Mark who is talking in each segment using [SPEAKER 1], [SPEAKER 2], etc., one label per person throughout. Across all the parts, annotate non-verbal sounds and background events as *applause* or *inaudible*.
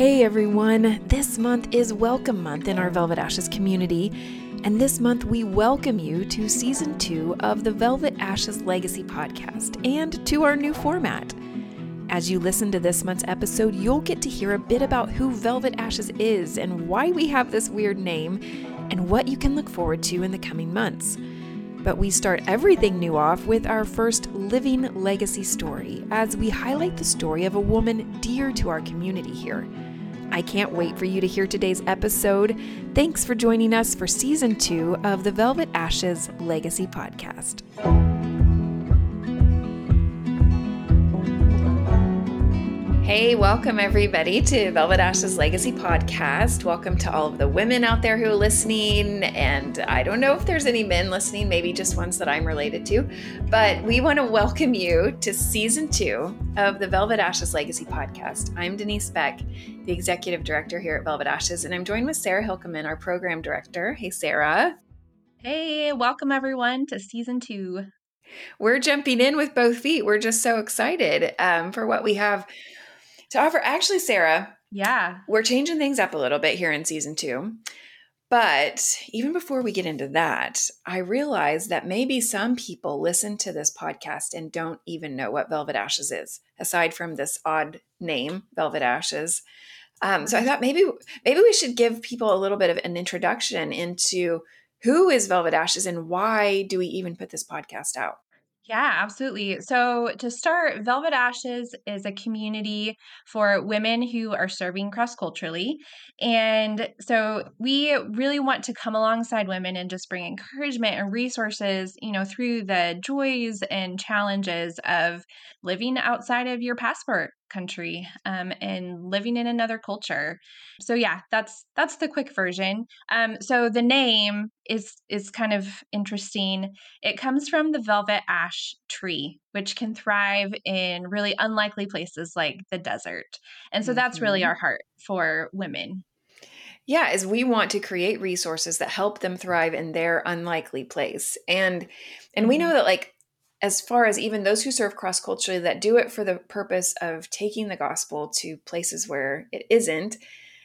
[SPEAKER 1] Hey everyone, this month is Welcome Month in our Velvet Ashes community, and this month we welcome you to season two of the Velvet Ashes Legacy podcast and to our new format. As you listen to this month's episode, you'll get to hear a bit about who Velvet Ashes is and why we have this weird name, and what you can look forward to in the coming months. But we start everything new off with our first living legacy story as we highlight the story of a woman dear to our community here. I can't wait for you to hear today's episode. Thanks for joining us for season two of the Velvet Ashes Legacy Podcast. Hey, welcome everybody to Velvet Ashes Legacy Podcast. Welcome to all of the women out there who are listening. And I don't know if there's any men listening, maybe just ones that I'm related to. But we want to welcome you to season two of the Velvet Ashes Legacy Podcast. I'm Denise Beck, the executive director here at Velvet Ashes, and I'm joined with Sarah Hilkemann, our program director. Hey, Sarah.
[SPEAKER 2] Hey, welcome everyone to season two.
[SPEAKER 1] We're jumping in with both feet. We're just so excited um, for what we have to offer. Actually, Sarah,
[SPEAKER 2] yeah,
[SPEAKER 1] we're changing things up a little bit here in season two. But even before we get into that, I realize that maybe some people listen to this podcast and don't even know what Velvet Ashes is, aside from this odd name, Velvet Ashes. Um, so I thought maybe maybe we should give people a little bit of an introduction into who is Velvet Ashes and why do we even put this podcast out?
[SPEAKER 2] Yeah, absolutely. So, to start, Velvet Ashes is a community for women who are serving cross culturally. And so, we really want to come alongside women and just bring encouragement and resources, you know, through the joys and challenges of living outside of your passport country um, and living in another culture so yeah that's that's the quick version um, so the name is is kind of interesting it comes from the velvet ash tree which can thrive in really unlikely places like the desert and so mm-hmm. that's really mm-hmm. our heart for women
[SPEAKER 1] yeah, is we want to create resources that help them thrive in their unlikely place. And and we know mm-hmm. that like as far as even those who serve cross culturally that do it for the purpose of taking the gospel to places where it isn't,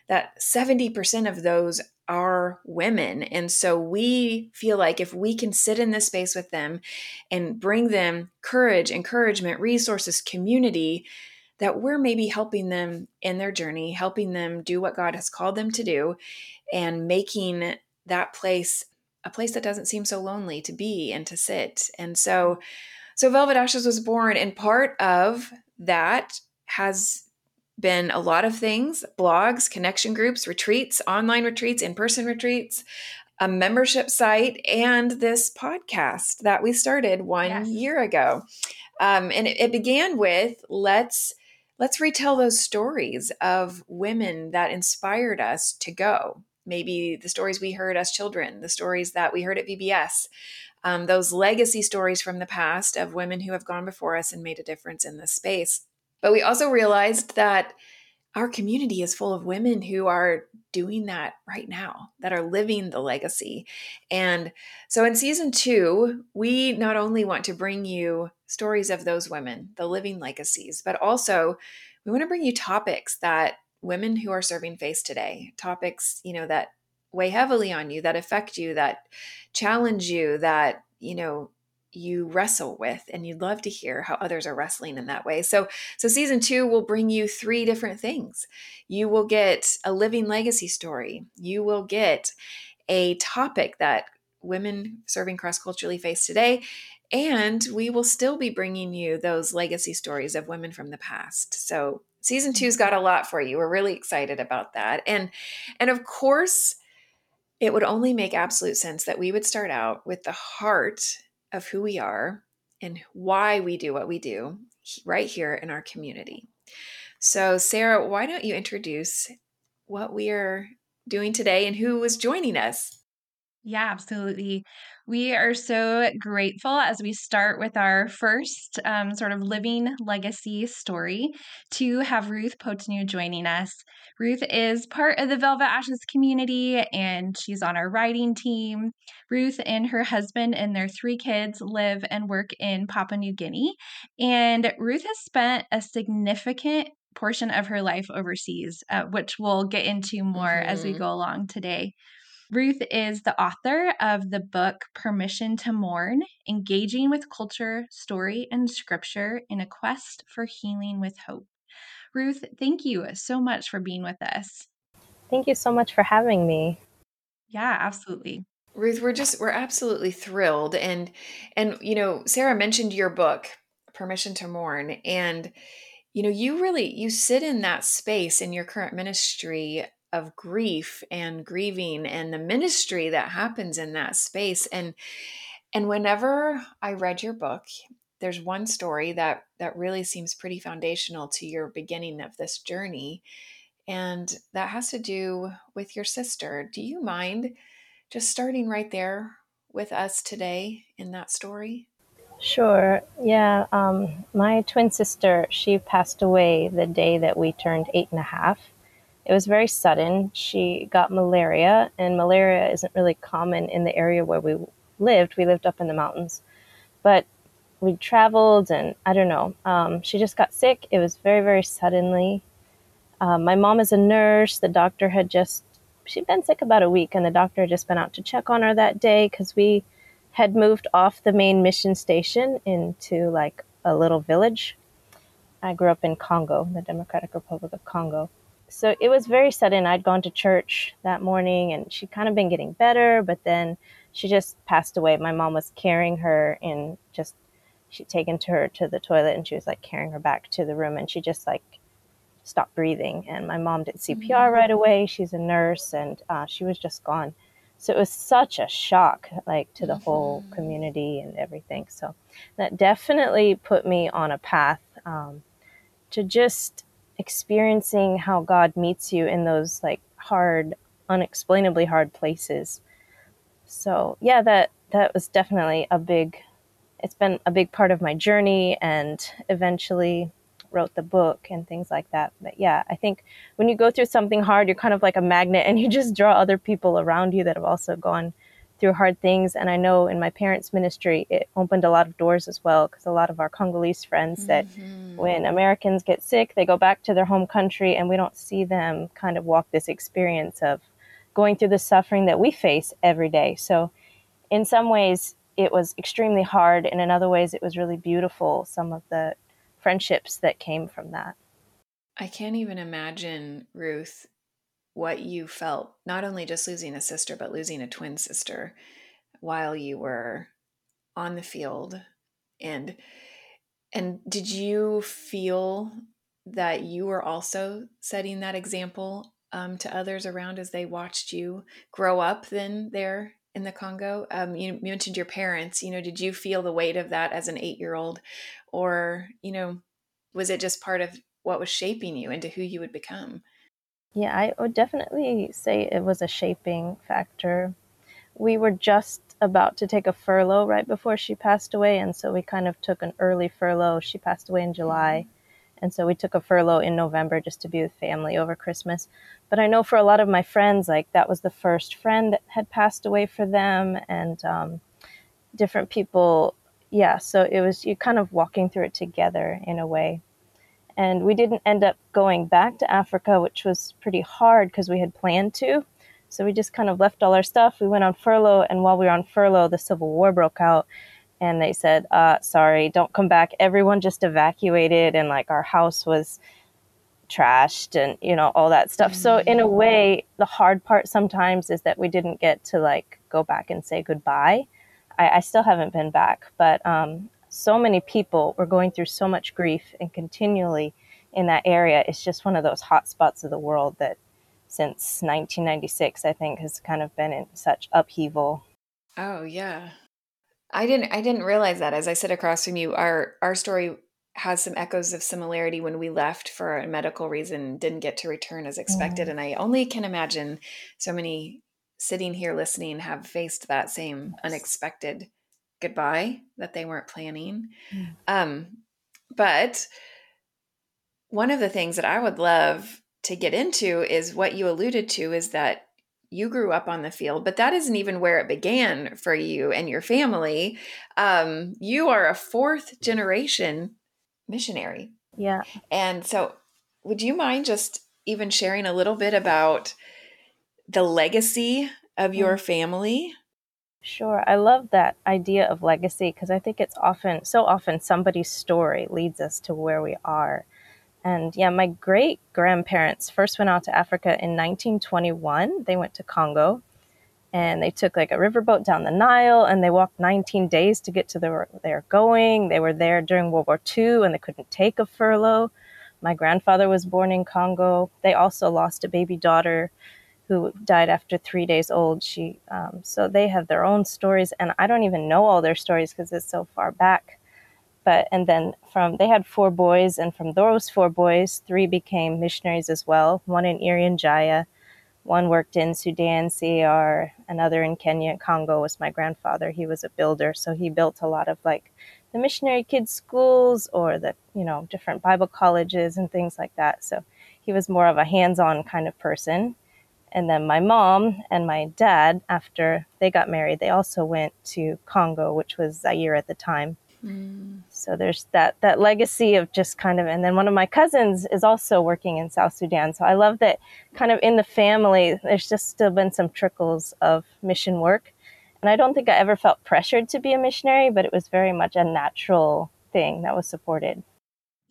[SPEAKER 1] that 70% of those are women. And so we feel like if we can sit in this space with them and bring them courage, encouragement, resources, community, that we're maybe helping them in their journey, helping them do what God has called them to do, and making that place a place that doesn't seem so lonely to be and to sit. And so so Velvet Ashes was born and part of that has been a lot of things, blogs, connection groups, retreats, online retreats, in-person retreats, a membership site and this podcast that we started one yes. year ago. Um, and it, it began with let's let's retell those stories of women that inspired us to go maybe the stories we heard as children, the stories that we heard at VBS, um, those legacy stories from the past of women who have gone before us and made a difference in this space. But we also realized that our community is full of women who are doing that right now, that are living the legacy. And so in season two, we not only want to bring you stories of those women, the living legacies, but also we want to bring you topics that women who are serving face today, topics, you know, that weigh heavily on you, that affect you, that challenge you, that, you know, you wrestle with and you'd love to hear how others are wrestling in that way. So so season 2 will bring you three different things. You will get a living legacy story. You will get a topic that women serving cross culturally face today and we will still be bringing you those legacy stories of women from the past. So season two's mm-hmm. got a lot for you. We're really excited about that. And and of course, it would only make absolute sense that we would start out with the heart of who we are and why we do what we do right here in our community. So, Sarah, why don't you introduce what we are doing today and who is joining us?
[SPEAKER 2] Yeah, absolutely. We are so grateful as we start with our first um, sort of living legacy story to have Ruth Potinu joining us. Ruth is part of the Velvet Ashes community and she's on our writing team. Ruth and her husband and their three kids live and work in Papua New Guinea. And Ruth has spent a significant portion of her life overseas, uh, which we'll get into more mm-hmm. as we mm-hmm. go along today. Ruth is the author of the book Permission to Mourn Engaging with Culture, Story, and Scripture in a Quest for Healing with Hope. Ruth, thank you so much for being with us.
[SPEAKER 3] Thank you so much for having me.
[SPEAKER 2] Yeah, absolutely.
[SPEAKER 1] Ruth, we're just we're absolutely thrilled and and you know, Sarah mentioned your book, Permission to Mourn, and you know, you really you sit in that space in your current ministry of grief and grieving and the ministry that happens in that space and and whenever I read your book, there's one story that that really seems pretty foundational to your beginning of this journey and that has to do with your sister. Do you mind just starting right there with us today in that story?
[SPEAKER 3] Sure. Yeah. Um, my twin sister, she passed away the day that we turned eight and a half. It was very sudden. She got malaria, and malaria isn't really common in the area where we lived. We lived up in the mountains. But we traveled, and I don't know. Um, she just got sick. It was very, very suddenly. Um, my mom is a nurse. The doctor had just, she'd been sick about a week, and the doctor had just been out to check on her that day because we had moved off the main mission station into like a little village. I grew up in Congo, the Democratic Republic of Congo. So it was very sudden. I'd gone to church that morning and she'd kind of been getting better, but then she just passed away. My mom was carrying her and just, she'd taken to her to the toilet and she was like carrying her back to the room and she just like stopped breathing. And my mom did CPR mm-hmm. right away. She's a nurse, and uh, she was just gone. So it was such a shock, like to the mm-hmm. whole community and everything. So that definitely put me on a path um, to just experiencing how God meets you in those like hard, unexplainably hard places. So yeah, that that was definitely a big. It's been a big part of my journey, and eventually wrote the book and things like that. But yeah, I think when you go through something hard, you're kind of like a magnet *laughs* and you just draw other people around you that have also gone through hard things. And I know in my parents' ministry, it opened a lot of doors as well because a lot of our Congolese friends that mm-hmm. when Americans get sick, they go back to their home country and we don't see them kind of walk this experience of going through the suffering that we face every day. So in some ways, it was extremely hard, and in other ways, it was really beautiful. Some of the friendships that came from that.
[SPEAKER 1] I can't even imagine, Ruth, what you felt, not only just losing a sister, but losing a twin sister while you were on the field. And and did you feel that you were also setting that example um, to others around as they watched you grow up then there in the Congo? Um, you mentioned your parents. You know, did you feel the weight of that as an eight-year-old, or you know, was it just part of what was shaping you into who you would become?
[SPEAKER 3] Yeah, I would definitely say it was a shaping factor. We were just about to take a furlough right before she passed away, and so we kind of took an early furlough. She passed away in July. Mm-hmm. And so we took a furlough in November just to be with family over Christmas. But I know for a lot of my friends, like that was the first friend that had passed away for them, and um, different people. Yeah, so it was you kind of walking through it together in a way. And we didn't end up going back to Africa, which was pretty hard because we had planned to. So we just kind of left all our stuff. We went on furlough, and while we were on furlough, the Civil War broke out and they said, uh, sorry, don't come back. Everyone just evacuated, and like our house was trashed and you know all that stuff so in a way the hard part sometimes is that we didn't get to like go back and say goodbye i, I still haven't been back but um, so many people were going through so much grief and continually in that area. It's just one of those hot spots of the world that since 1996 i think has kind of been in such upheaval.
[SPEAKER 1] Oh yeah. I didn't I didn't realize that. As I sit across from you our our story has some echoes of similarity when we left for a medical reason didn't get to return as expected mm. and I only can imagine so many sitting here listening have faced that same unexpected goodbye that they weren't planning. Mm. Um but one of the things that I would love to get into is what you alluded to is that you grew up on the field, but that isn't even where it began for you and your family. Um, you are a fourth generation missionary.
[SPEAKER 3] Yeah.
[SPEAKER 1] And so would you mind just even sharing a little bit about the legacy of your mm-hmm. family?
[SPEAKER 3] Sure. I love that idea of legacy because I think it's often, so often, somebody's story leads us to where we are. And yeah, my great grandparents first went out to Africa in 1921. They went to Congo and they took like a riverboat down the Nile and they walked 19 days to get to the, where they're going. They were there during World War II and they couldn't take a furlough. My grandfather was born in Congo. They also lost a baby daughter who died after three days old. She, um, so they have their own stories, and I don't even know all their stories because it's so far back. But and then from they had four boys, and from those four boys, three became missionaries as well. One in Irian Jaya, one worked in Sudan, CAR, another in Kenya, Congo was my grandfather. He was a builder, so he built a lot of like the missionary kids schools or the you know different Bible colleges and things like that. So he was more of a hands-on kind of person and then my mom and my dad, after they got married, they also went to Congo, which was Zaire at the time. Mm. So there's that that legacy of just kind of, and then one of my cousins is also working in South Sudan. So I love that kind of in the family, there's just still been some trickles of mission work. And I don't think I ever felt pressured to be a missionary, but it was very much a natural thing that was supported.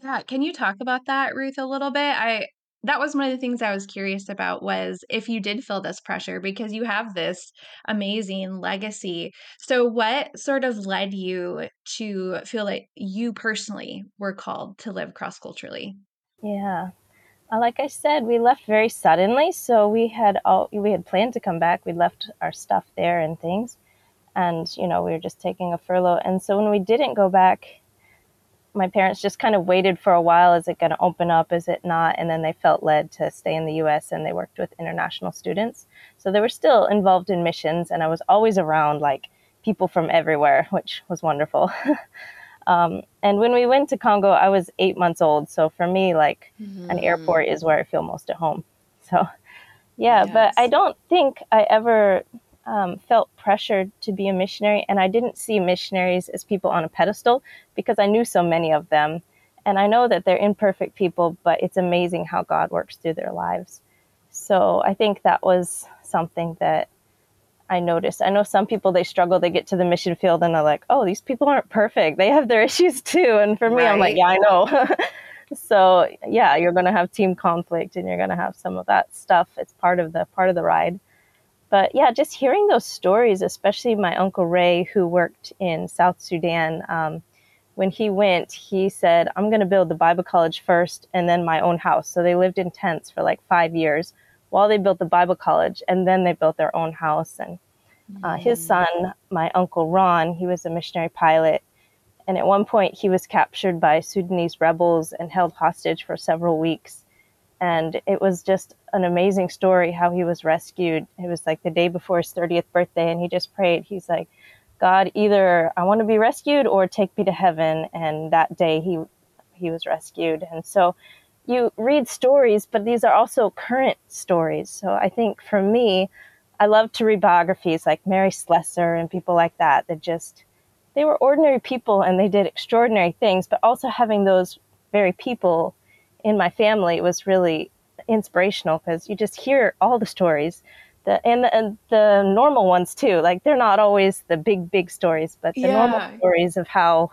[SPEAKER 2] Yeah, can you talk about that, Ruth, a little bit? I that was one of the things I was curious about was if you did feel this pressure because you have this amazing legacy. So what sort of led you to feel like you personally were called to live cross culturally?
[SPEAKER 3] Yeah. Uh, like I said, we left very suddenly, so we had all we had planned to come back. We left our stuff there and things, and you know we were just taking a furlough. And so when we didn't go back, my parents just kind of waited for a while. Is it going to open up? Is it not? And then they felt led to stay in the US and they worked with international students. So they were still involved in missions, and I was always around like people from everywhere, which was wonderful. *laughs* um, and when we went to Congo, I was eight months old. So for me, like mm-hmm. an airport is where I feel most at home. So yeah, yes. but I don't think I ever um, felt pressured to be a missionary, and I didn't see missionaries as people on a pedestal because I knew so many of them. And I know that they're imperfect people, but it's amazing how God works through their lives. So I think that was something that I noticed. I know some people they struggle, they get to the mission field and they're like, oh, these people aren't perfect. They have their *laughs* issues too. And for me, right. I'm like, yeah, I know. *laughs* so yeah, you're gonna have team conflict and you're gonna have some of that stuff. It's part of the part of the ride but yeah, just hearing those stories, especially my uncle Ray, who worked in South Sudan. Um, when he went, he said, I'm going to build the Bible college first and then my own house. So they lived in tents for like five years while they built the Bible college and then they built their own house. And uh, his son, my uncle Ron, he was a missionary pilot. And at one point, he was captured by Sudanese rebels and held hostage for several weeks and it was just an amazing story how he was rescued. It was like the day before his 30th birthday, and he just prayed. He's like, God, either I want to be rescued or take me to heaven. And that day he he was rescued. And so you read stories, but these are also current stories. So I think for me, I love to read biographies like Mary Slessor and people like that that just they were ordinary people and they did extraordinary things, but also having those very people in my family it was really inspirational because you just hear all the stories the and, the and the normal ones too like they're not always the big big stories but the yeah. normal stories of how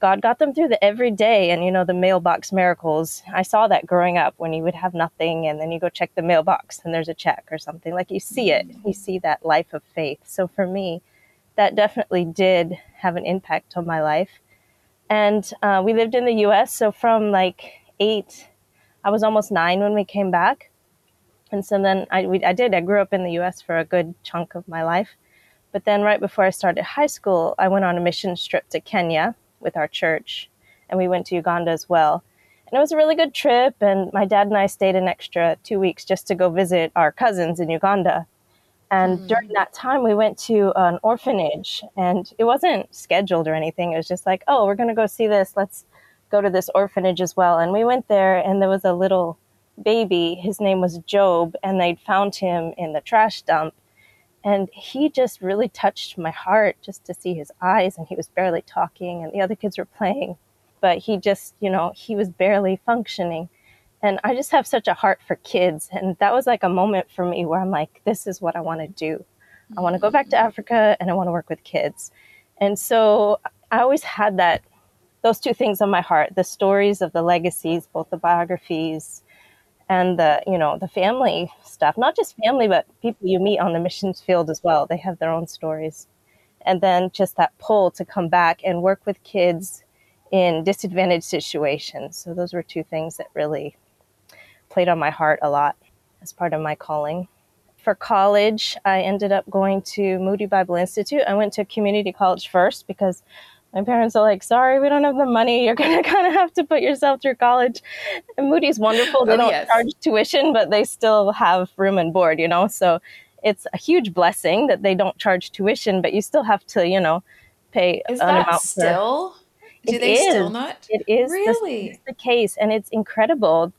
[SPEAKER 3] god got them through the everyday and you know the mailbox miracles. I saw that growing up when you would have nothing and then you go check the mailbox and there's a check or something like you see it you see that life of faith. So for me that definitely did have an impact on my life. And uh, we lived in the us so from like eight. I was almost nine when we came back. And so then I, we, I did. I grew up in the US for a good chunk of my life. But then, right before I started high school, I went on a mission trip to Kenya with our church, and we went to Uganda as well. And it was a really good trip. And my dad and I stayed an extra two weeks just to go visit our cousins in Uganda. And mm-hmm. during that time, we went to an orphanage, and it wasn't scheduled or anything. It was just like, oh, we're going to go see this. Let's go to this orphanage as well. And we went there, and there was a little baby. His name was Job, and they'd found him in the trash dump. And he just really touched my heart just to see his eyes, and he was barely talking, and the other kids were playing. But he just, you know, he was barely functioning. And I just have such a heart for kids. And that was like a moment for me where I'm like, this is what I want to do. I want to go back to Africa and I want to work with kids. And so I always had that those two things on my heart, the stories of the legacies, both the biographies and the, you know, the family stuff, not just family but people you meet on the missions field as well. They have their own stories. And then just that pull to come back and work with kids in disadvantaged situations. So those were two things that really played on my heart a lot as part of my calling for college, I ended up going to Moody Bible Institute. I went to community college first because my parents are like, sorry, we don't have the money. You're going *laughs* to kind of have to put yourself through college. And Moody's wonderful. They oh, don't yes. charge tuition, but they still have room and board, you know? So it's a huge blessing that they don't charge tuition, but you still have to, you know, pay
[SPEAKER 1] is an that amount still? For... Do it they is. still not?
[SPEAKER 3] It is
[SPEAKER 1] really
[SPEAKER 3] the, the case. And it's incredible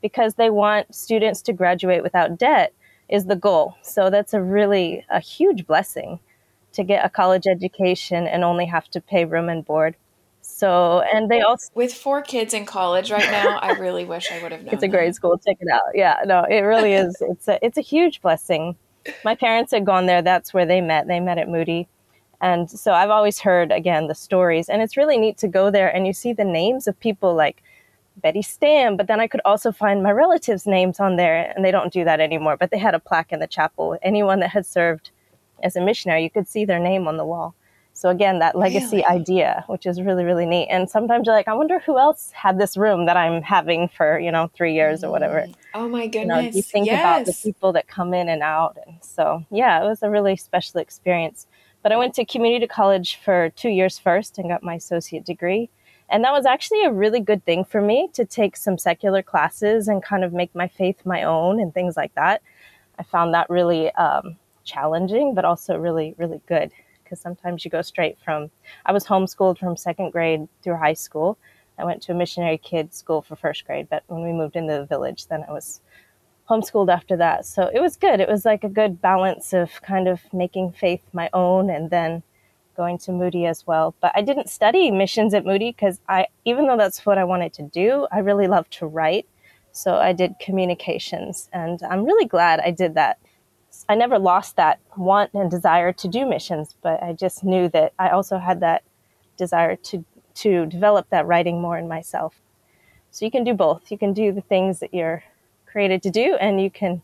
[SPEAKER 3] because they want students to graduate without debt is the goal. So that's a really a huge blessing to get a college education and only have to pay room and board. So and they also
[SPEAKER 1] with four kids in college right now, I really wish I would have known.
[SPEAKER 3] It's a great school. Check it out. Yeah, no, it really *laughs* is. It's a it's a huge blessing. My parents had gone there. That's where they met. They met at Moody. And so I've always heard again the stories and it's really neat to go there and you see the names of people like Betty Stam, but then I could also find my relatives' names on there, and they don't do that anymore. But they had a plaque in the chapel. Anyone that had served as a missionary, you could see their name on the wall. So again, that legacy really? idea, which is really, really neat. And sometimes you're like, I wonder who else had this room that I'm having for, you know, three years or whatever. Mm.
[SPEAKER 1] Oh my goodness. You, know,
[SPEAKER 3] you think
[SPEAKER 1] yes.
[SPEAKER 3] about the people that come in and out. And so, yeah, it was a really special experience. But I went to community college for two years first and got my associate degree. And that was actually a really good thing for me to take some secular classes and kind of make my faith my own and things like that. I found that really um, challenging, but also really, really good because sometimes you go straight from, I was homeschooled from second grade through high school. I went to a missionary kids school for first grade, but when we moved into the village, then I was homeschooled after that. So it was good. It was like a good balance of kind of making faith my own and then going to Moody as well. But I didn't study missions at Moody because I, even though that's what I wanted to do, I really love to write. So I did communications, and I'm really glad I did that. I never lost that want and desire to do missions, but I just knew that I also had that desire to to develop that writing more in myself. So you can do both. You can do the things that you're created to do, and you can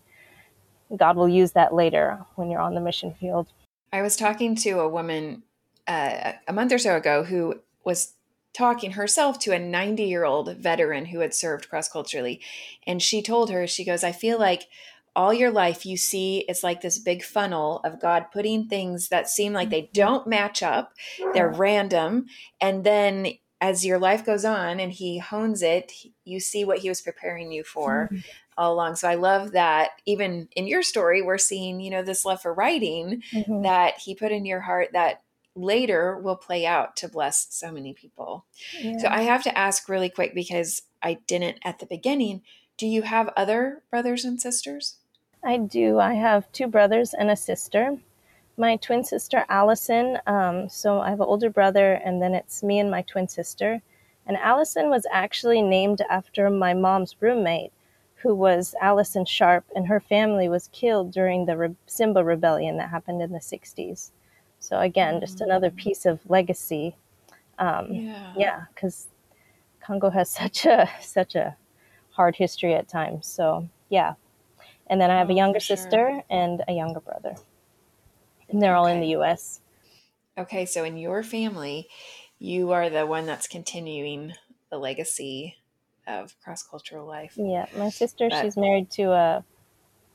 [SPEAKER 3] God will use that later when you're on the mission field.
[SPEAKER 1] I was talking to a woman uh, a month or so ago who was talking herself to a 90 year old veteran who had served cross culturally. And she told her, she goes, I feel like all your life you see it's like this big funnel of God putting things that seem like they don't match up, they're random. And then as your life goes on and he hones it, you see what he was preparing you for. Mm-hmm. All along. So I love that even in your story, we're seeing, you know, this love for writing mm-hmm. that he put in your heart that later will play out to bless so many people. Yeah. So I have to ask really quick because I didn't at the beginning. Do you have other brothers and sisters?
[SPEAKER 3] I do. I have two brothers and a sister. My twin sister, Allison. Um, so I have an older brother, and then it's me and my twin sister. And Allison was actually named after my mom's roommate, who was Allison Sharp, and her family was killed during the Re- Simba Rebellion that happened in the 60s. So again, just another mm. piece of legacy. Um, yeah, because yeah, Congo has *laughs* such a such a hard history at times. So yeah, and then I have oh, a younger sure. sister and a younger brother, and they're okay. all in the U.S.
[SPEAKER 1] Okay, so in your family, you are the one that's continuing the legacy of cross cultural life.
[SPEAKER 3] Yeah, my sister, but, she's married to a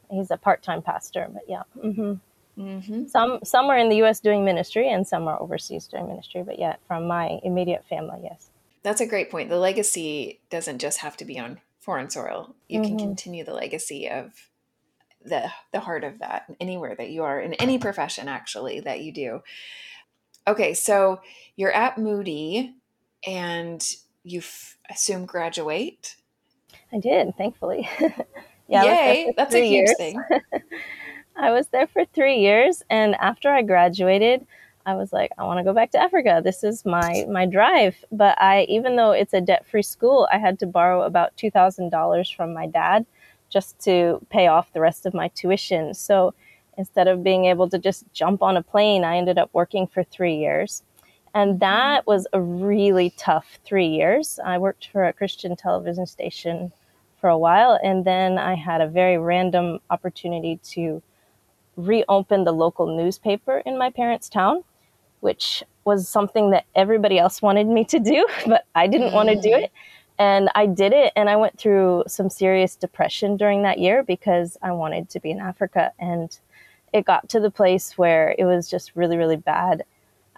[SPEAKER 3] he's a part time pastor, but yeah. Mm-hmm. Mm-hmm. Some some are in the U.S. doing ministry, and some are overseas doing ministry. But yet, from my immediate family, yes.
[SPEAKER 1] That's a great point. The legacy doesn't just have to be on foreign soil. You mm-hmm. can continue the legacy of the the heart of that anywhere that you are in any profession actually that you do. Okay, so you're at Moody, and you f- assume graduate.
[SPEAKER 3] I did, thankfully. *laughs*
[SPEAKER 1] yeah, Yay! That's a huge years. thing. *laughs*
[SPEAKER 3] I was there for three years, and after I graduated, I was like, I want to go back to Africa. This is my my drive. But I, even though it's a debt free school, I had to borrow about two thousand dollars from my dad just to pay off the rest of my tuition. So instead of being able to just jump on a plane, I ended up working for three years. And that was a really tough three years. I worked for a Christian television station for a while, and then I had a very random opportunity to reopen the local newspaper in my parents' town, which was something that everybody else wanted me to do, *laughs* but I didn't mm. want to do it. And I did it, and I went through some serious depression during that year because I wanted to be in Africa. And it got to the place where it was just really, really bad.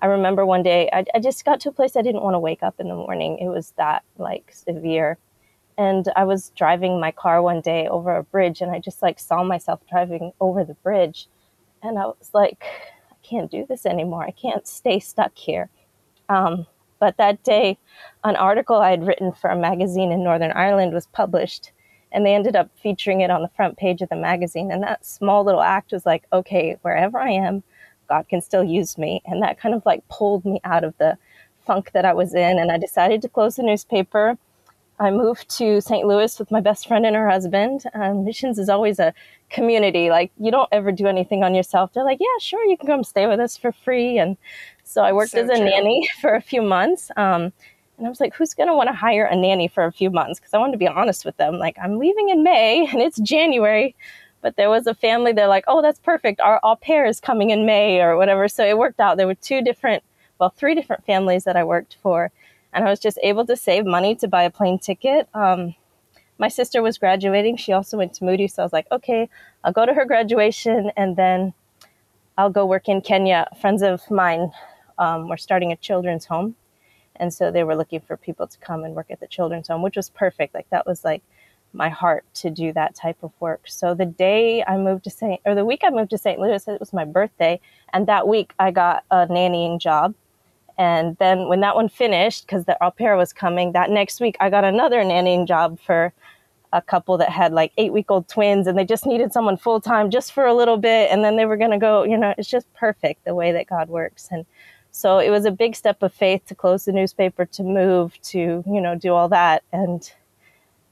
[SPEAKER 3] I remember one day I, I just got to a place I didn't want to wake up in the morning. It was that like severe. And I was driving my car one day over a bridge and I just like saw myself driving over the bridge. And I was like, I can't do this anymore. I can't stay stuck here. Um, but that day, an article I had written for a magazine in Northern Ireland was published and they ended up featuring it on the front page of the magazine. And that small little act was like, okay, wherever I am, God can still use me. And that kind of like pulled me out of the funk that I was in. And I decided to close the newspaper. I moved to St. Louis with my best friend and her husband. Um, missions is always a community. Like, you don't ever do anything on yourself. They're like, yeah, sure, you can come stay with us for free. And so I worked so as a true. nanny *laughs* for a few months. Um, and I was like, who's going to want to hire a nanny for a few months? Because I wanted to be honest with them. Like, I'm leaving in May *laughs* and it's January. But there was a family, they're like, oh, that's perfect. Our au pair is coming in May or whatever. So it worked out. There were two different, well, three different families that I worked for. And I was just able to save money to buy a plane ticket. Um, my sister was graduating. She also went to Moody. So I was like, okay, I'll go to her graduation and then I'll go work in Kenya. Friends of mine um, were starting a children's home. And so they were looking for people to come and work at the children's home which was perfect. Like that was like my heart to do that type of work. So the day i moved to st or the week i moved to st louis it was my birthday. And that week i got a nannying job. And then when that one finished because the au pair was coming that next week i got another nannying job for a couple that had like eight week old twins and they just needed someone full time just for a little bit. And then they were going to go you know it's just perfect the way that god works. And so it was a big step of faith to close the newspaper, to move, to, you know, do all that. And,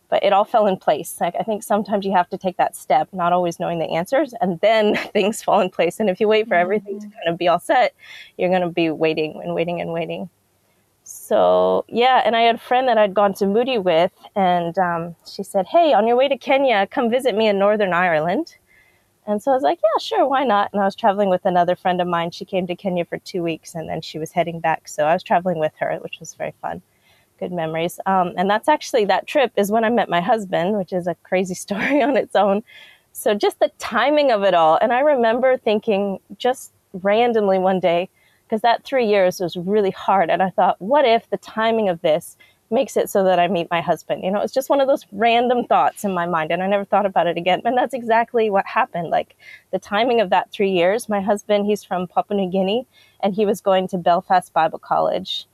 [SPEAKER 3] but it all fell in place. Like, I think sometimes you have to take that step, not always knowing the answers, and then *laughs* things fall in place. And if you wait for everything to mm-hmm. kind of be all set, you're going to be waiting and waiting and waiting. So, yeah, and I had a friend that I'd gone to Moody with, and um, she said, Hey, on your way to Kenya, come visit me in Northern Ireland. And so I was like, yeah, sure, why not? And I was traveling with another friend of mine. She came to Kenya for two weeks and then she was heading back. So I was traveling with her, which was very fun. Good memories. Um, and that's actually that trip is when I met my husband, which is a crazy *laughs* story on its own. So just the timing of it all. And I remember thinking just randomly one day, because that three years was really hard. And I thought, what if the timing of this makes it so that I meet my husband. You know, it's just one of those random thoughts in my mind, and I never thought about it again. And that's exactly what happened. Like the timing of that three years, my husband, he's from Papua New Guinea, and he was going to Belfast Bible College.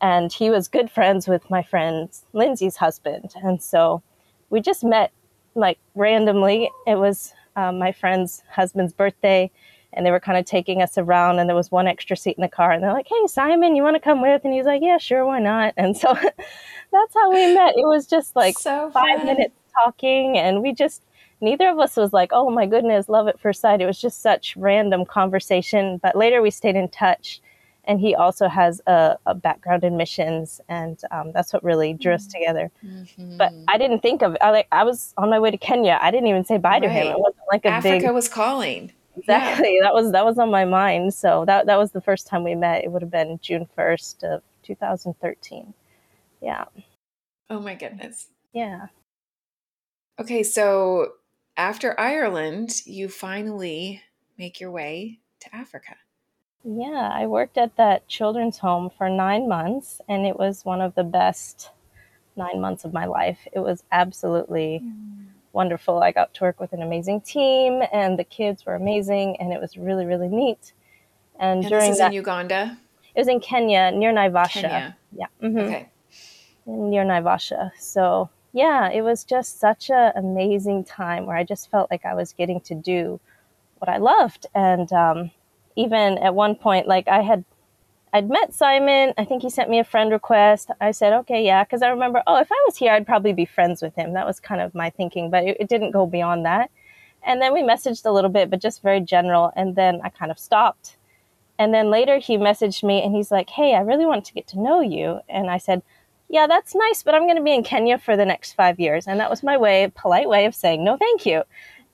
[SPEAKER 3] And he was good friends with my friend Lindsay's husband. And so we just met like randomly. It was um, my friend's husband's birthday and they were kind of taking us around and there was one extra seat in the car and they're like hey simon you want to come with? And he's like yeah sure why not? *laughs* And so that's how we met. It was just like so five minutes talking and we just neither of us was like oh my goodness love at first sight. It was just such random conversation but later we stayed in touch and he also has a, a background in missions and um, that's what really drew us mm-hmm. together. Mm-hmm. but i didn't think of it I, like i was on my way to kenya. I didn't even say bye right. to him. It wasn't like a
[SPEAKER 1] africa
[SPEAKER 3] big
[SPEAKER 1] was calling
[SPEAKER 3] Exactly. Yeah. *laughs* That was that was on my mind. So that that was the first time we met. It would have been June first of 2013. Yeah.
[SPEAKER 1] Oh my goodness.
[SPEAKER 3] Yeah.
[SPEAKER 1] Okay, so after Ireland, you finally make your way to Africa.
[SPEAKER 3] Yeah, I worked at that children's home for nine months, and it was one of the best nine months of my life. It was absolutely mm wonderful. I got to work with an amazing team, and the kids were amazing, and it was really, really neat.
[SPEAKER 1] And, and during this is that, in Uganda.
[SPEAKER 3] It was in Kenya, near Naivasha.
[SPEAKER 1] Kenya.
[SPEAKER 3] Yeah. Mm-hmm. Okay. Near Naivasha. So yeah, it was just such an amazing time where I just felt like I was getting to do what I loved, and um, even at one point, like I had I'd met Simon. I think he sent me a friend request. I said, okay, yeah, because I remember, oh, if I was here, I'd probably be friends with him. That was kind of my thinking, but it, it, didn't go beyond that. And then we messaged a little bit, but just very general. And then I kind of stopped. And then later he messaged me and he's like, hey, I really want to get to know you. And I said, yeah, that's nice, but I'm going to be in Kenya for the next five years. And that was my way, polite way of saying, no, thank you.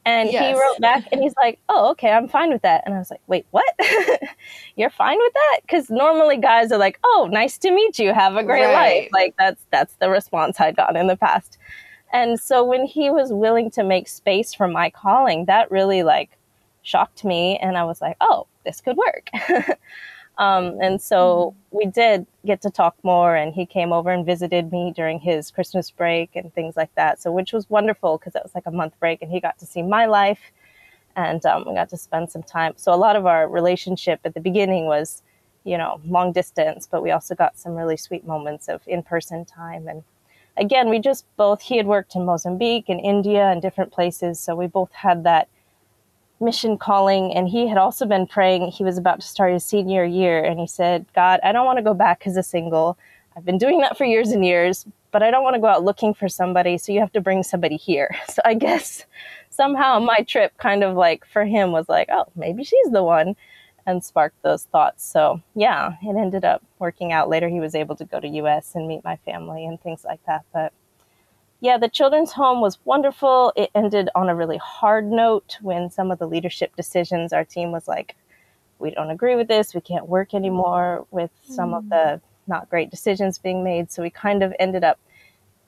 [SPEAKER 3] And yes. he wrote back and he's like, Oh, okay, I'm fine with that. And I was like, Wait, what? *laughs* You're fine with that? Because normally guys are like, Oh, nice to meet you. Have a great right. life. Like that's that's the response I'd gotten in the past. And so when he was willing to make space for my calling, that really like shocked me. And I was like, Oh, this could work. *laughs* Um, and so mm-hmm. we did get to talk more, and he came over and visited me during his Christmas break and things like that. So, which was wonderful because it was like a month break, and he got to see my life, and um, we got to spend some time. So, a lot of our relationship at the beginning was, you know, long distance, but we also got some really sweet moments of in person time. And again, we just both, he had worked in Mozambique and India and different places. So, we both had that mission calling and he had also been praying. He was about to start his senior year and he said god i don't want to go back as a single. I've been doing that for years and years but i don't want to go out looking for somebody so you have to bring somebody here. *laughs* So i guess somehow my trip kind of like for him was like oh maybe she's the one and sparked those thoughts. So yeah it ended up working out. Later he was able to go to us and meet my family and things like that but yeah, the children's home was wonderful. It ended on a really hard note when some of the leadership decisions, our team was like, we don't agree with this. We can't work anymore with some mm. of the mm. not great decisions being made. So we kind of ended up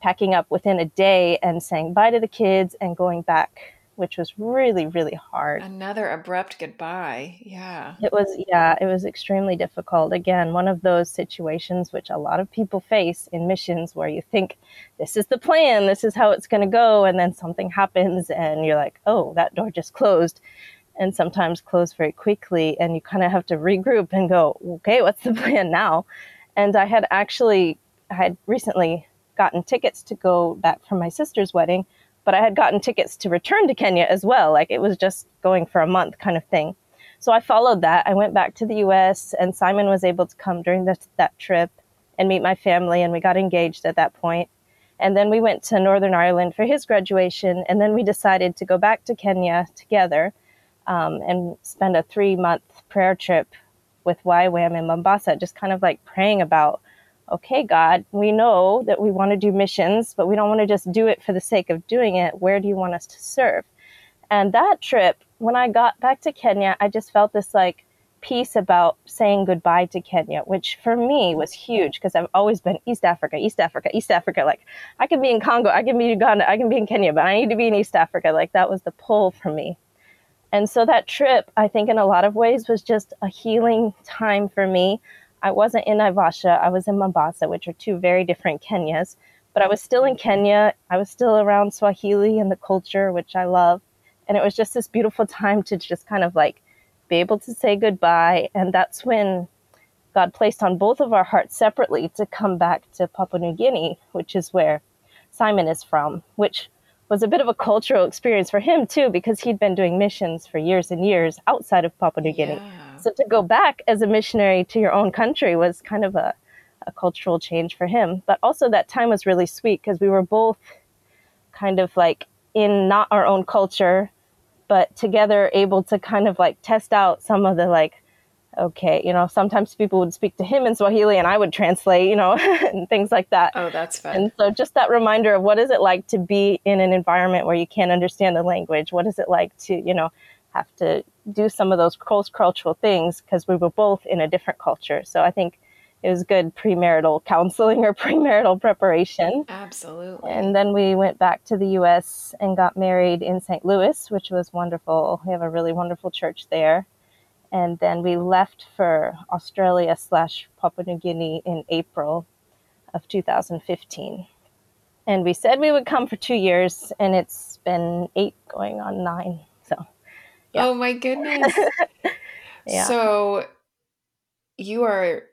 [SPEAKER 3] packing up within a day and saying bye to the kids and going back which was really really hard.
[SPEAKER 1] Another abrupt goodbye. Yeah.
[SPEAKER 3] It was yeah it was extremely difficult. Again one of those situations which a lot of people face in missions where you think this is the plan. This is how it's going to go. And then something happens and you're like oh that door just closed. And sometimes close very quickly and you kind of have to regroup and go okay what's the *laughs* plan now? And i had actually i had recently gotten tickets to go back for my sister's wedding but I had gotten tickets to return to Kenya as well. Like it was just going for a month kind of thing. So I followed that. I went back to the US and Simon was able to come during the, that trip and meet my family and we got engaged at that point. And then we went to Northern Ireland for his graduation and then we decided to go back to Kenya together um, and spend a three month prayer trip with YWAM in Mombasa, just kind of like praying about okay, God, we know that we want to do missions, but we don't want to just do it for the sake of doing it. Where do you want us to serve? And that trip, when I got back to Kenya, I just felt this like peace about saying goodbye to Kenya, which for me was huge because I've always been East Africa, East Africa, East Africa. Like I can be in Congo, I can be in Uganda, I can be in Kenya, but I need to be in East Africa. Like that was the pull for me. And so that trip, I think in a lot of ways was just a healing time for me I wasn't in Naivasha, I was in Mombasa, which are two very different Kenyas. But I was still in Kenya. I was still around Swahili and the culture, which I love. And it was just this beautiful time to just kind of like be able to say goodbye. And that's when God placed on both of our hearts separately to come back to Papua New Guinea, which is where Simon is from, which was a bit of a cultural experience for him too, because he'd been doing missions for years and years outside of Papua New Guinea. Yeah. So to go back as a missionary to your own country was kind of a, a cultural change for him. But also that time was really sweet because we were both kind of like in not our own culture, but together able to kind of like test out some of the like, okay, you know, sometimes people would speak to him in Swahili and I would translate, you know, *laughs* and things like that.
[SPEAKER 1] Oh, that's fun.
[SPEAKER 3] And so just that reminder of what is it like to be in an environment where you can't understand the language? What is it like to, you know, have to do some of those cross cultural things because we were both in a different culture. So I think it was good premarital *laughs* counseling or premarital preparation.
[SPEAKER 1] Absolutely.
[SPEAKER 3] And then we went back to the US and got married in St. Louis, which was wonderful. We have a really wonderful church there. And then we left for Australia slash Papua New Guinea in April of 2015. And we said we would come for two years, and it's been eight going on nine.
[SPEAKER 1] Yeah. Oh my goodness. *laughs* yeah. So you are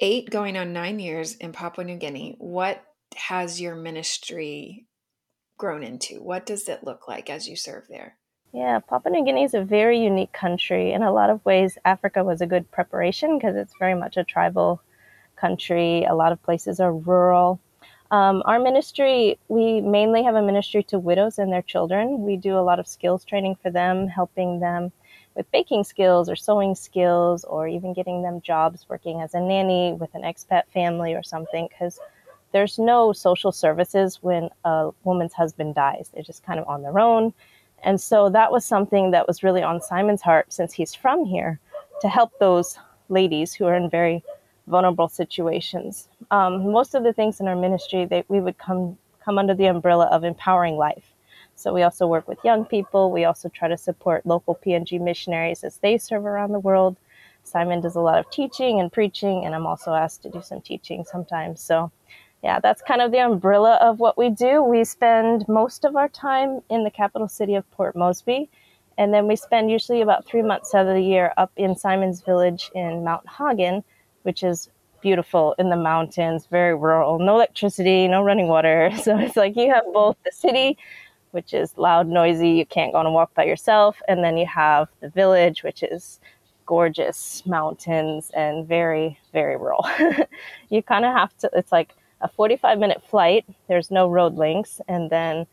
[SPEAKER 1] eight going on nine years in Papua New Guinea. What has your ministry grown into? What does it look like as you serve there?
[SPEAKER 3] Yeah, Papua New Guinea is a very unique country. In a lot of ways, Africa was a good preparation because it's very much a tribal country. A lot of places are rural. Um, our ministry, we mainly have a ministry to widows and their children. We do a lot of skills training for them, helping them with baking skills or sewing skills, or even getting them jobs working as a nanny with an expat family or something, because there's no social services when a woman's husband dies. They're just kind of on their own. And so that was something that was really on Simon's heart since he's from here to help those ladies who are in very vulnerable situations. Um, most of the things in our ministry, that we would come come under the umbrella of empowering life. So we also work with young people. We also try to support local PNG missionaries as they serve around the world. Simon does a lot of teaching and preaching, and I'm also asked to do some teaching sometimes. So, yeah, that's kind of the umbrella of what we do. We spend most of our time in the capital city of Port Moresby, and then we spend usually about three months out of the year up in Simon's Village in Mount Hagen, which is beautiful in the mountains, very rural, no electricity, no running water. *laughs* So it's like you have both the city, which is loud, noisy, you can't go on a walk by yourself, and then you have the village, which is gorgeous mountains and very, very rural. *laughs* you kind of have to, it's like a 45 minute flight, there's no road links, and then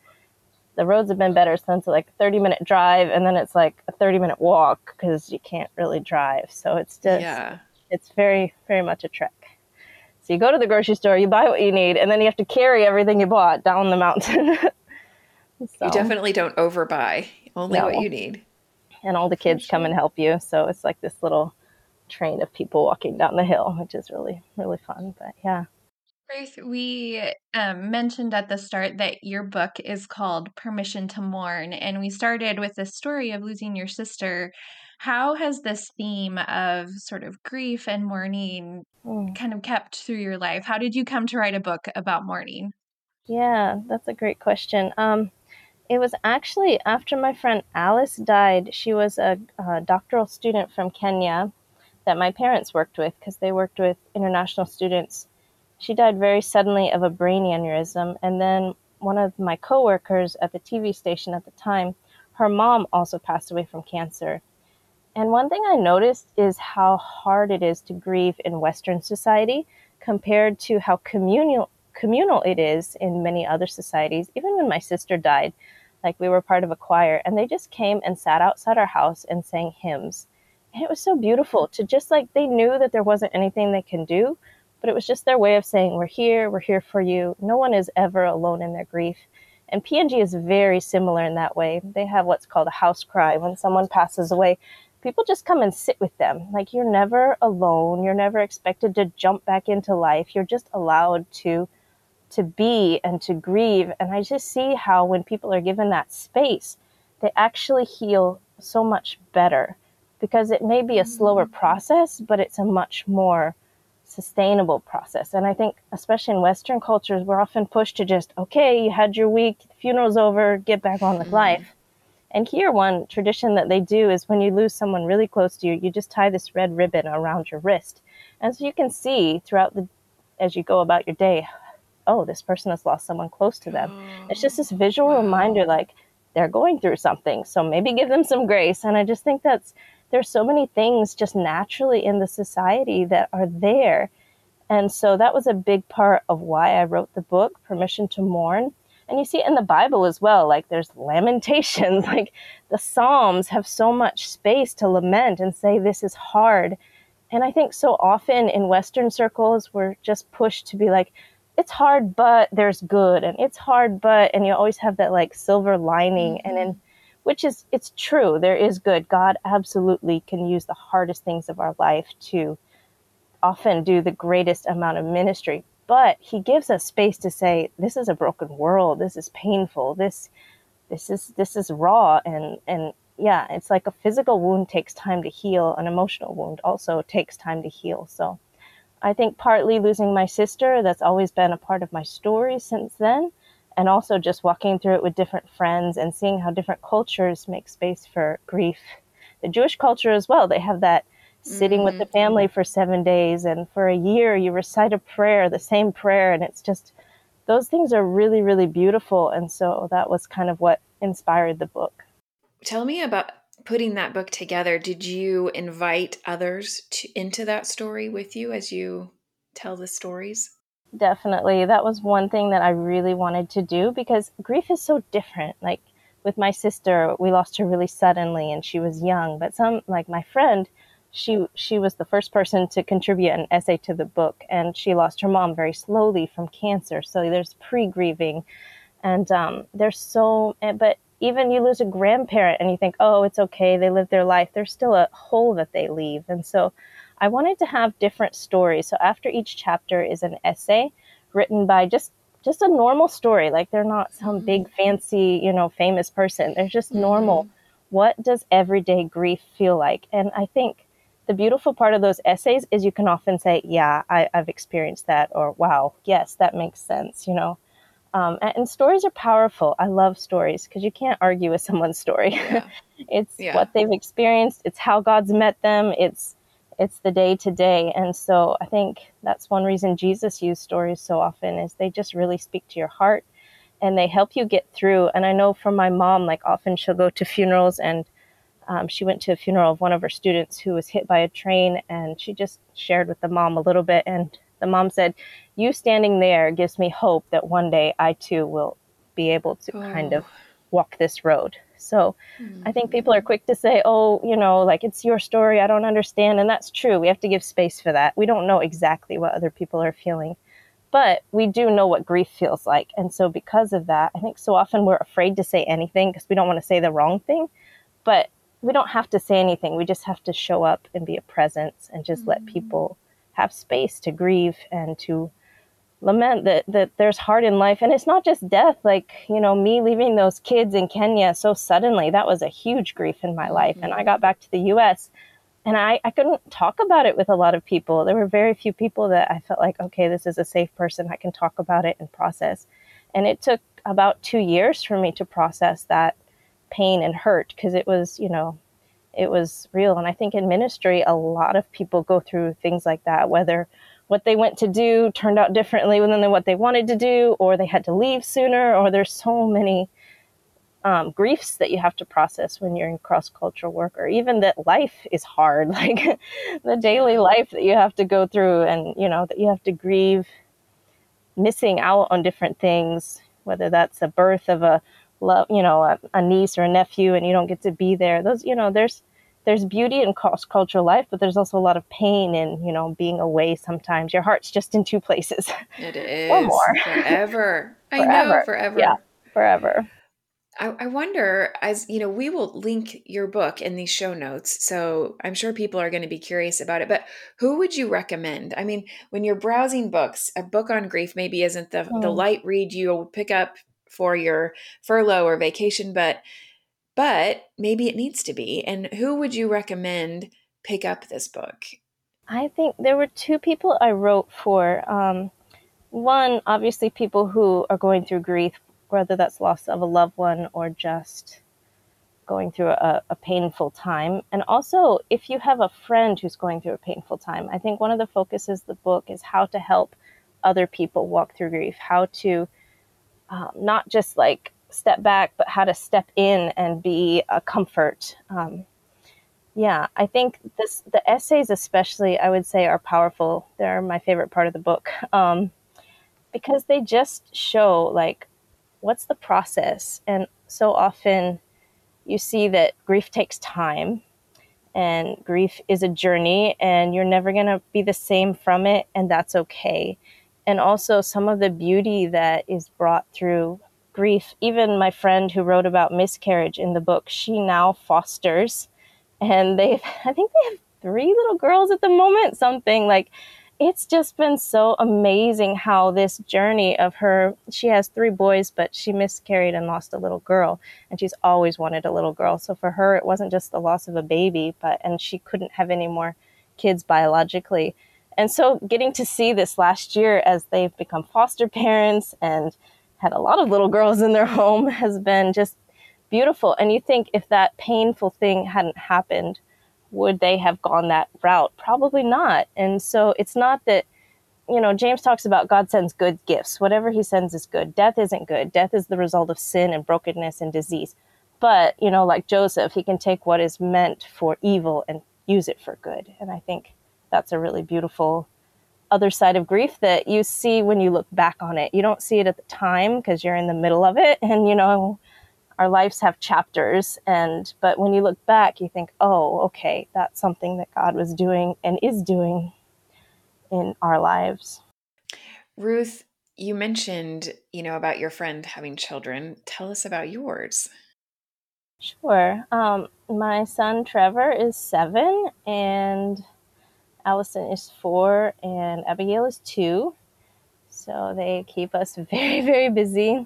[SPEAKER 3] the roads have been better since like a 30 minute drive, and then it's like a 30 minute walk because you can't really drive. So it's just, yeah it's very, very much a trek. So you go to the grocery store, you buy what you need, and then you have to carry everything you bought down the mountain. *laughs*
[SPEAKER 1] so. You definitely don't overbuy, only no. what you need.
[SPEAKER 3] And all the kids come and help you. So it's like this little train of people walking down the hill, which is really, really fun. But yeah.
[SPEAKER 2] Ruth, we um, mentioned at the start that your book is called Permission to Mourn, and we started with the story of losing your sister. How has this theme of sort of grief and mourning mm. kind of kept through your life? How did you come to write a book about mourning?
[SPEAKER 3] Yeah, that's a great question. Um, it was actually after my friend Alice died. She was a, a doctoral student from Kenya that my parents worked with because they worked with international students. She died very suddenly of a brain aneurysm, and then one of my coworkers at the TV station at the time, her mom also passed away from cancer. And one thing I noticed is how hard it is to grieve in Western society compared to how communal communal it is in many other societies. Even when my sister died, like we were part of a choir, and they just came and sat outside our house and sang hymns. And it was so beautiful to just like they knew that there wasn't anything they can do, but it was just their way of saying, We're here, we're here for you. No one is ever alone in their grief. And PNG is very similar in that way. They have what's called a house cry. When someone passes away, people just come and sit with them. Like you're never alone. You're never expected to jump back into life. You're just allowed to to be and to grieve. And I just see how when people are given that space, they actually heal so much better because it may be a slower mm-hmm. process, but it's a much more sustainable process. And I think, especially in Western cultures, we're often pushed to just, okay, you had your week, the funeral's over, get back on with mm-hmm. life. And here, one tradition that they do is when you lose someone really close to you, you just tie this red ribbon around your wrist. And so you can see throughout the, as you go about your day, oh, this person has lost someone close to them. Oh, it's just this visual oh, wow. reminder like they're going through something. So maybe give them some grace. And I just think that's, there's so many things just naturally in the society that are there. And so that was a big part of why I wrote the book, Permission to Mourn and you see it in the Bible as well. Like there's lamentations, *laughs* like the Psalms have so much space to lament and say, this is hard. And I think so often in Western circles, we're just pushed to be like, it's hard, but there's good. And it's hard, but, and you always have that like silver lining. Mm-hmm. And in, which is, it's true, there is good. God absolutely can use the hardest things of our life to often do the greatest amount of ministry but he gives us space to say this is a broken world. This is painful. This this is this is raw. And and yeah it's like a physical wound takes time to heal. An emotional wound also takes time to heal. So i think partly losing my sister that's always been a part of my story since then. And also just walking through it with different friends and seeing how different cultures make space for grief. The jewish culture as well they have that sitting mm-hmm. with the mm-hmm. family for seven days and for a year you recite a prayer the same prayer and it's just those things are really really beautiful and so that was kind of what inspired the book
[SPEAKER 1] tell me about putting that book together. Did you invite others to, into that story with you as you tell the stories?
[SPEAKER 3] Definitely. That was one thing that I really wanted to do because grief is so different. Like with my sister, we lost her really suddenly and she was young, but some like my friend, she she was the first person to contribute an essay to the book and she lost her mom very slowly from cancer. So there's pre-grieving and um, there's so but even you lose a grandparent and you think, "Oh, it's okay, they live their life." There's still a hole that they leave. And so I wanted to have different stories. So after each chapter is an essay written by just just a normal story. Like they're not some mm-hmm. big fancy, you know, famous person. They're just mm-hmm. normal. What does everyday grief feel like? And I think the beautiful part of those essays is you can often say, "Yeah, I, have experienced that," or "Wow, yes, that makes sense." You know. Um, and, and, stories are powerful. I love stories because you can't argue with *laughs* someone's story. Yeah. *laughs* it's yeah. what they've experienced. It's how God's met them. It's it's the day to day. And so I think that's one reason Jesus used stories so often is they just really speak to your heart and they help you get through. And I know from my mom, like often she'll go to funerals and um, she went to a funeral of one of her students who was hit by a train and she just shared with the mom a little bit. And the mom said, You standing there gives me hope that one day I too will be able to oh. kind of walk this road. So mm-hmm. I think people are quick to say, oh, you know, like it's your story. I don't understand. And that's true. We have to give space for that. We don't know exactly what other people are feeling, but we do know what grief feels like. And so because of that, I think so often we're afraid to say anything because we don't want to say the wrong thing. But we don't have to say anything. We just have to show up and be a presence and just mm-hmm. let people have space to grieve and to lament that that there's hard in life and it's not just death like you know me leaving those kids in Kenya so suddenly that was a huge grief in my life mm-hmm. and I got back to the US and I, I couldn't talk about it with a lot of people there were very few people that I felt like okay this is a safe person I can talk about it and process and it took about 2 years for me to process that pain and hurt because it was you know it was real. And I think in ministry a lot of people go through things like that whether what they went to do turned out differently than what they wanted to do, or they had to leave sooner, or there's so many um, griefs that you have to process when you're in cross cultural work, or even that life is hard, *laughs* like the daily life that you have to go through, and you know that you have to grieve missing out on different things, whether that's the birth of a love, you know, a, a niece or a nephew, and you don't get to be there. Those, you know, there's there's beauty in cross cultural life, but there's also a lot of pain in, you know, being away sometimes. Your heart's just in two places. *laughs*
[SPEAKER 1] It is. or more. Forever. *laughs* I
[SPEAKER 3] forever.
[SPEAKER 1] know, forever.
[SPEAKER 3] Yeah, forever.
[SPEAKER 1] I, I wonder, as you know, we will link your book in these show notes. So I'm sure people are going to be curious about it. But who would you recommend? I mean, when you're browsing books, a book on grief maybe isn't the, the hmm. light read you'll pick up for your furlough or vacation, but but maybe it needs to be. And who would you recommend pick up this book?
[SPEAKER 3] I think there were two people I wrote for. Um, one, obviously, people who are going through grief, whether that's loss of a loved one or just going through a, a, painful time. And also, if you have a friend who's going through a painful time, I think one of the focuses of the book is how to help other people walk through grief, how to um, not just like step back, but how to step in and be a comfort. Um, yeah, I think this the essays, especially, I would say, are powerful. They're my favorite part of the book *laughs* um, because they just show like what's the process, and so often you see that grief takes time and grief is a journey and you're never going to be the same from it and that's okay and also some of the beauty that is brought through grief. Even my friend who wrote about miscarriage in the book, she now fosters, and *laughs* they, I think they have three little girls at the moment, something like. It's just been so amazing how this journey of her, she has three boys, but she miscarried and lost a little girl, and she's always wanted a little girl. So for her, it wasn't just the loss of a baby, but, and she couldn't have any more kids biologically. And so getting to see this last year as they've become foster parents and had a lot of little girls in their *laughs* home has been just beautiful. And you think if that painful thing hadn't happened, would they have gone that route? Probably not. And so it's not that, you know, James talks about God sends good gifts. Whatever he sends is good. Death isn't good. Death is the result of sin and brokenness and disease. but you know like joseph he can take what is meant for evil and use it for good and i think that's a really beautiful other side of grief that you see when you look back on it. You don't see it at the time because you're in the middle of it and you know our lives have chapters and but when you look back you think oh okay that's something that god was doing and is doing in our lives.
[SPEAKER 1] Ruth you mentioned you know about your friend having children. Tell us about yours.
[SPEAKER 3] Sure. Um, my son Trevor is seven, and Allison is four, and Abigail is two. So they keep us *laughs* very, very busy.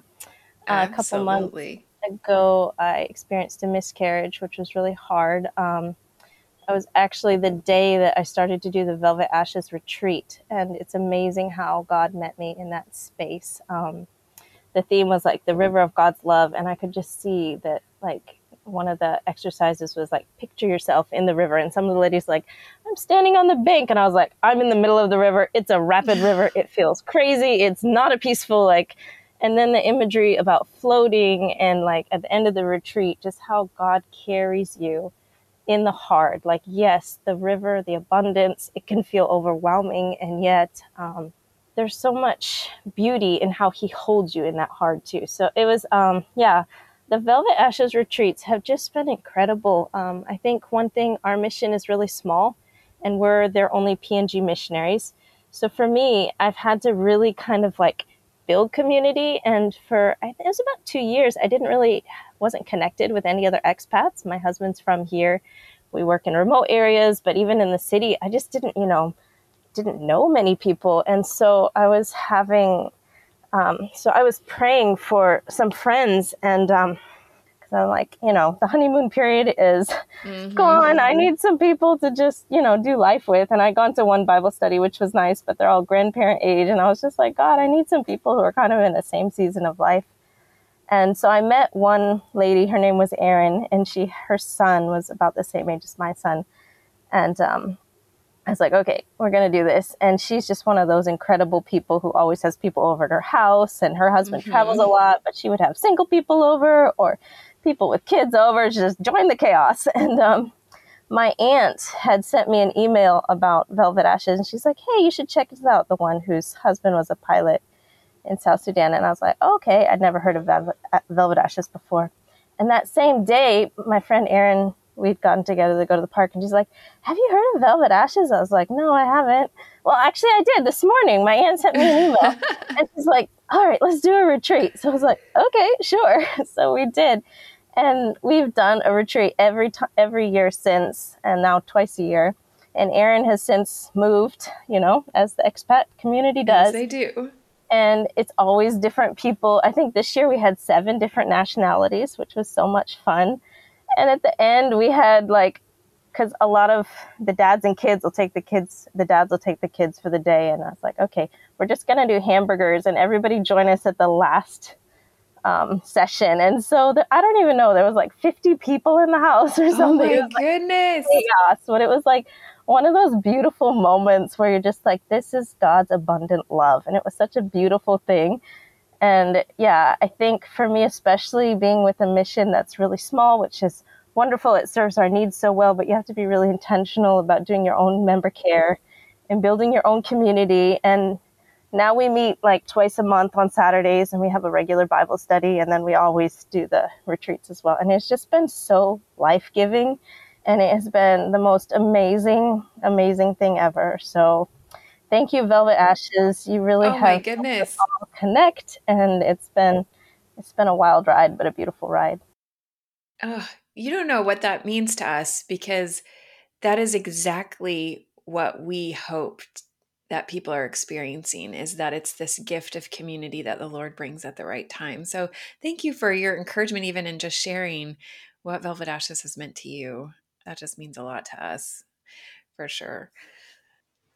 [SPEAKER 1] Uh, a couple months
[SPEAKER 3] ago, I experienced a miscarriage, which was really hard. Um, I was actually the day that I started to do the Velvet Ashes retreat, and it's amazing how God met me in that space. Um, the theme was like the river of God's love, and I could just see that like one of the exercises was like picture yourself in the river and some of the ladies like i'm standing on the bank and i was like i'm in the middle of the river. It's a rapid river. It feels crazy. It's not a peaceful like and then the imagery about floating and like at the end of the retreat just how god carries you in the hard. Like yes the river the abundance it can feel overwhelming and yet um, there's so much beauty in how he holds you in that hard too. So it was um yeah the Velvet Ashes retreats have just been incredible. Um, I think one thing, our mission is really small, and we're their only PNG missionaries. So for me, I've had to really kind of like build community. And for it was about two years, I didn't really wasn't connected with any other expats. My husband's from here. We work in remote areas, but even in the city, I just didn't, you know, didn't know many people. And so I was having um, so I was praying for some friends, and um, I'm like, you know, the honeymoon period is mm-hmm. *laughs* gone. I need some people to just, you know, do life with. And I gone to one Bible study, which was nice, but they're all grandparent age, and I was just like, God, I need some people who are kind of in the same season of life. And so I met one lady. Her name was Erin, and she her son was about the same age as my son, and um, I was like, okay, we're going to do this. And she's just one of those incredible people who always has people over at her house. And her husband mm-hmm. travels a lot, but she would have single people over or people with kids over. Just join the chaos. *laughs* And um, my aunt had sent me an email about Velvet Ashes. And she's like, hey, you should check this out. The one whose husband was a pilot in South Sudan. And I was like, oh, okay, I'd never heard of Velvet, Velvet Ashes before. And that same day, my friend Erin we'd gotten together to go to the park, and she's like, "Have you heard of Velvet Ashes?" I was like, "No, I haven't." Well, actually, I did this morning. My aunt sent me an email, *laughs* and she's like, "All right, let's do a retreat." So I was like, "Okay, sure." *laughs* So we did, and we've done a retreat every t- every year since, and now twice a year. And Erin has since moved, you know, as the expat community does.
[SPEAKER 1] Yes, they do.
[SPEAKER 3] And it's always different people. I think this year we had seven different nationalities, which was so much fun and at the end, we had like, because a lot of the dads and kids will take the kids, the dads will take the kids for the day. And I was like, okay, we're just going to do hamburgers and everybody join us at the last um, session. And so the, I don't even know, there was like 50 people in the house *laughs* or something.
[SPEAKER 1] Oh my goodness.
[SPEAKER 3] Like chaos. But it was like one of those beautiful moments where you're just like, this is God's abundant love. And it was such a beautiful thing. And yeah, I think for me, especially being with a mission that's really small, which is wonderful, it serves our needs so well, but you have to be really intentional about doing your own member care and building your own community. And now we meet like twice a month on Saturdays and we have a regular Bible study and then we always do the retreats as well. And it's just been so life giving and it has been the most amazing, amazing thing ever. So thank you, Velvet Ashes. You really
[SPEAKER 1] oh
[SPEAKER 3] have
[SPEAKER 1] my goodness.
[SPEAKER 3] connect, and it's been it's been a wild ride, but a beautiful ride.
[SPEAKER 1] Oh, you don't know what that means to us because that is exactly what we hoped that people are experiencing is that it's this gift of community that the Lord brings at the right time. So thank you for your encouragement, even in just sharing what Velvet Ashes has meant to you. That just means a lot to us for sure.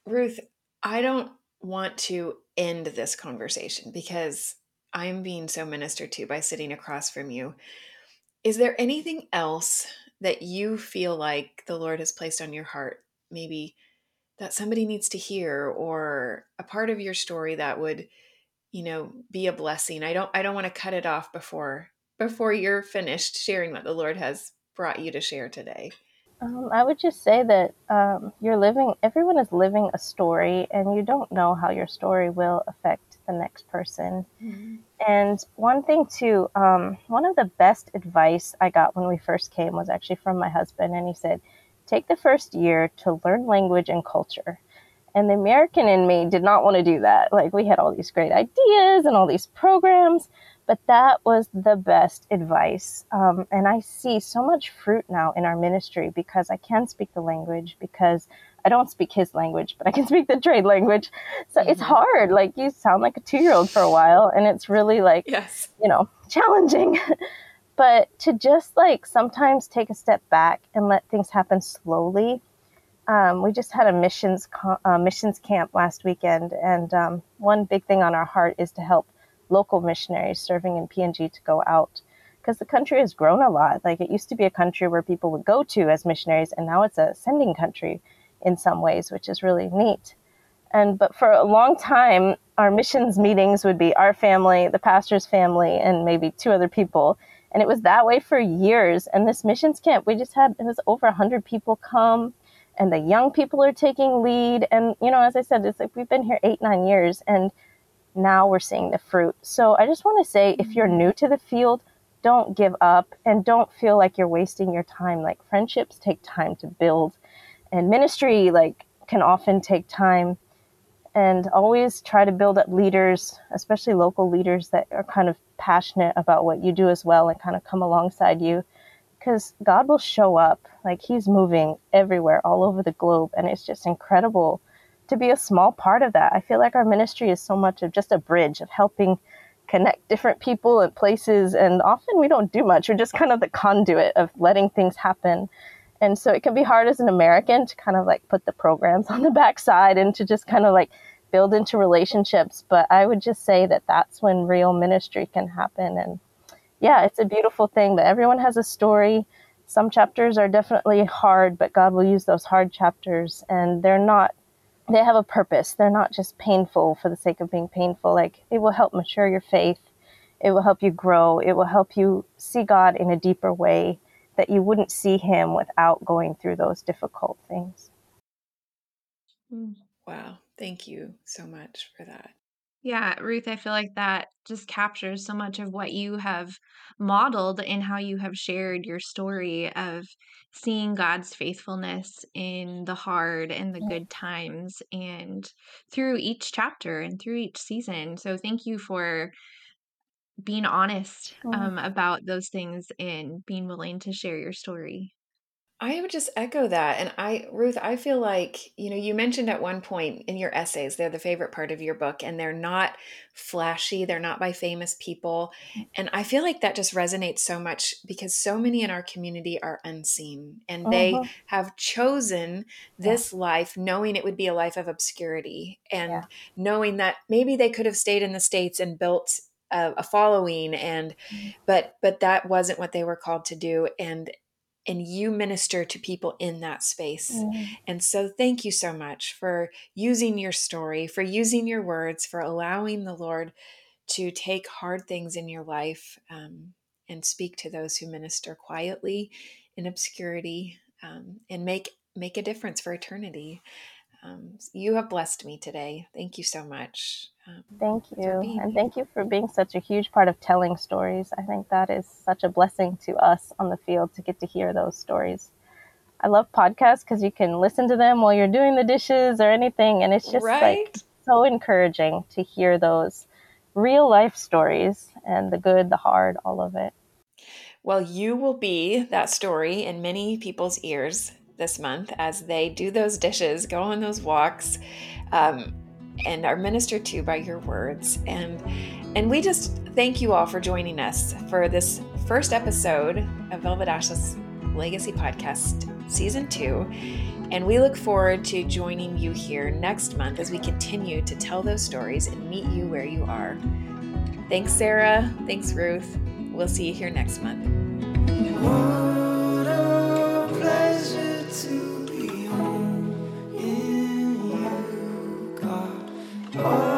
[SPEAKER 1] Ruth, I don't want to end this conversation because I'm being so ministered to by sitting across from you. Is there anything else that you feel like the Lord has placed on your heart? Maybe that somebody needs to hear or a part of your story that would, you know, be a blessing. I don't I don't want to cut it off before before you're finished sharing what the Lord has brought you to share today?
[SPEAKER 3] Um, I would just say that um, you're living, everyone is living a story, and you don't know how your story will affect the next person. Mm-hmm. And one thing, too, um, one of the best advice I got when we first came was actually from my husband, and he said, Take the first year to learn language and culture. And the American in me did not want to do that. Like, we had all these great ideas and all these programs, but that was the best advice. Um, and I see so much fruit now in our ministry because I can speak the language, because I don't speak his language, but I can *laughs* speak the trade language. So mm-hmm. it's hard. Like you sound like a two year old for a while, and it's really like,
[SPEAKER 1] yes.
[SPEAKER 3] you know, *laughs* challenging. but to just like sometimes take a step back and let things happen slowly. Um, we just had a missions uh, missions camp last weekend, and um, one big thing on our heart is to help local missionaries serving in PNG to go out because the country has grown a lot. Like it used to be a country where people would go to as missionaries, and now it's a sending country in some ways, which is really neat. And but for a long time, our missions meetings would be our family, the pastor's family, and maybe two other people. And it was that way for years. And this missions camp, we just had it was over hundred people come, and the young people are taking lead. And you know, as I said, it's like we've been here eight, nine years, and now we're seeing the fruit. So I just want to say if you're new to the field, don't give up and don't feel like you're wasting your time. Like friendships take time to build and ministry like can often take time and always try to build up leaders, especially local leaders that are kind of passionate about what you do as well and kind of come alongside you because God will show up. Like He's moving everywhere, all over the globe. And it's just incredible to be a small part of that. I feel like our ministry is so much of just a bridge of helping connect different people and places. And often we don't do much. We're just kind of the conduit of letting things happen. And so it can be hard as an American to kind of like put the programs *laughs* on the backside and to just kind of like build into relationships. But I would just say that that's when real ministry can happen. And yeah, it's a beautiful thing, but everyone has a story. Some chapters are definitely hard, but God will use those hard chapters and they're not they have a purpose. They're not just painful for the sake of being painful. Like it will help mature your faith. It will help you grow. It will help you see God in a deeper way that you wouldn't see him without going through those difficult things.
[SPEAKER 1] Hmm. Wow. Thank you so much for that.
[SPEAKER 2] Yeah, Ruth, I feel like that just captures so much of what you have modeled in how you have shared your story of seeing God's faithfulness in the hard and the good times and through each chapter and through each season. So thank you for being honest um, about those things and being willing to share your story.
[SPEAKER 1] I would just echo that. And I, Ruth, I feel like, you know, you mentioned at one point in your essays, they're the favorite part of your book, and they're not flashy, they're not by famous people. Mm. And I feel like that just resonates so much because so many in our community are unseen and uh-huh. they have chosen this yeah. life knowing it would be a life of obscurity and yeah. knowing that maybe they could have stayed in the States and built a, a following and mm. but but that wasn't what they were called to do and and you minister to people in that space. Mm-hmm. And so, thank you so much for using your story, for using your words, for allowing the Lord to take hard things in your life um, and speak to those who minister quietly in obscurity um, and make make a difference for eternity. Um, you have blessed me today. Thank you so much.
[SPEAKER 3] Um, thank you. And thank you for being such a huge part of telling stories. I think that is such a blessing to us on the field to get to hear those stories. I love podcasts because you can listen to them while you're doing the dishes or anything. And it's just right? like so encouraging to hear those real life stories and the good, the hard, all of it.
[SPEAKER 1] Well, you will be that story in many people's ears this month as they do those dishes, go on those walks. Um, and are ministered to by your words. And and we just thank you all for joining us for this first episode of Velvet Ashes Legacy Podcast Season 2. And we look forward to joining you here next month as we continue to tell those stories and meet you where you are. Thanks, Sarah. Thanks, Ruth. We'll see you here next month. Oh.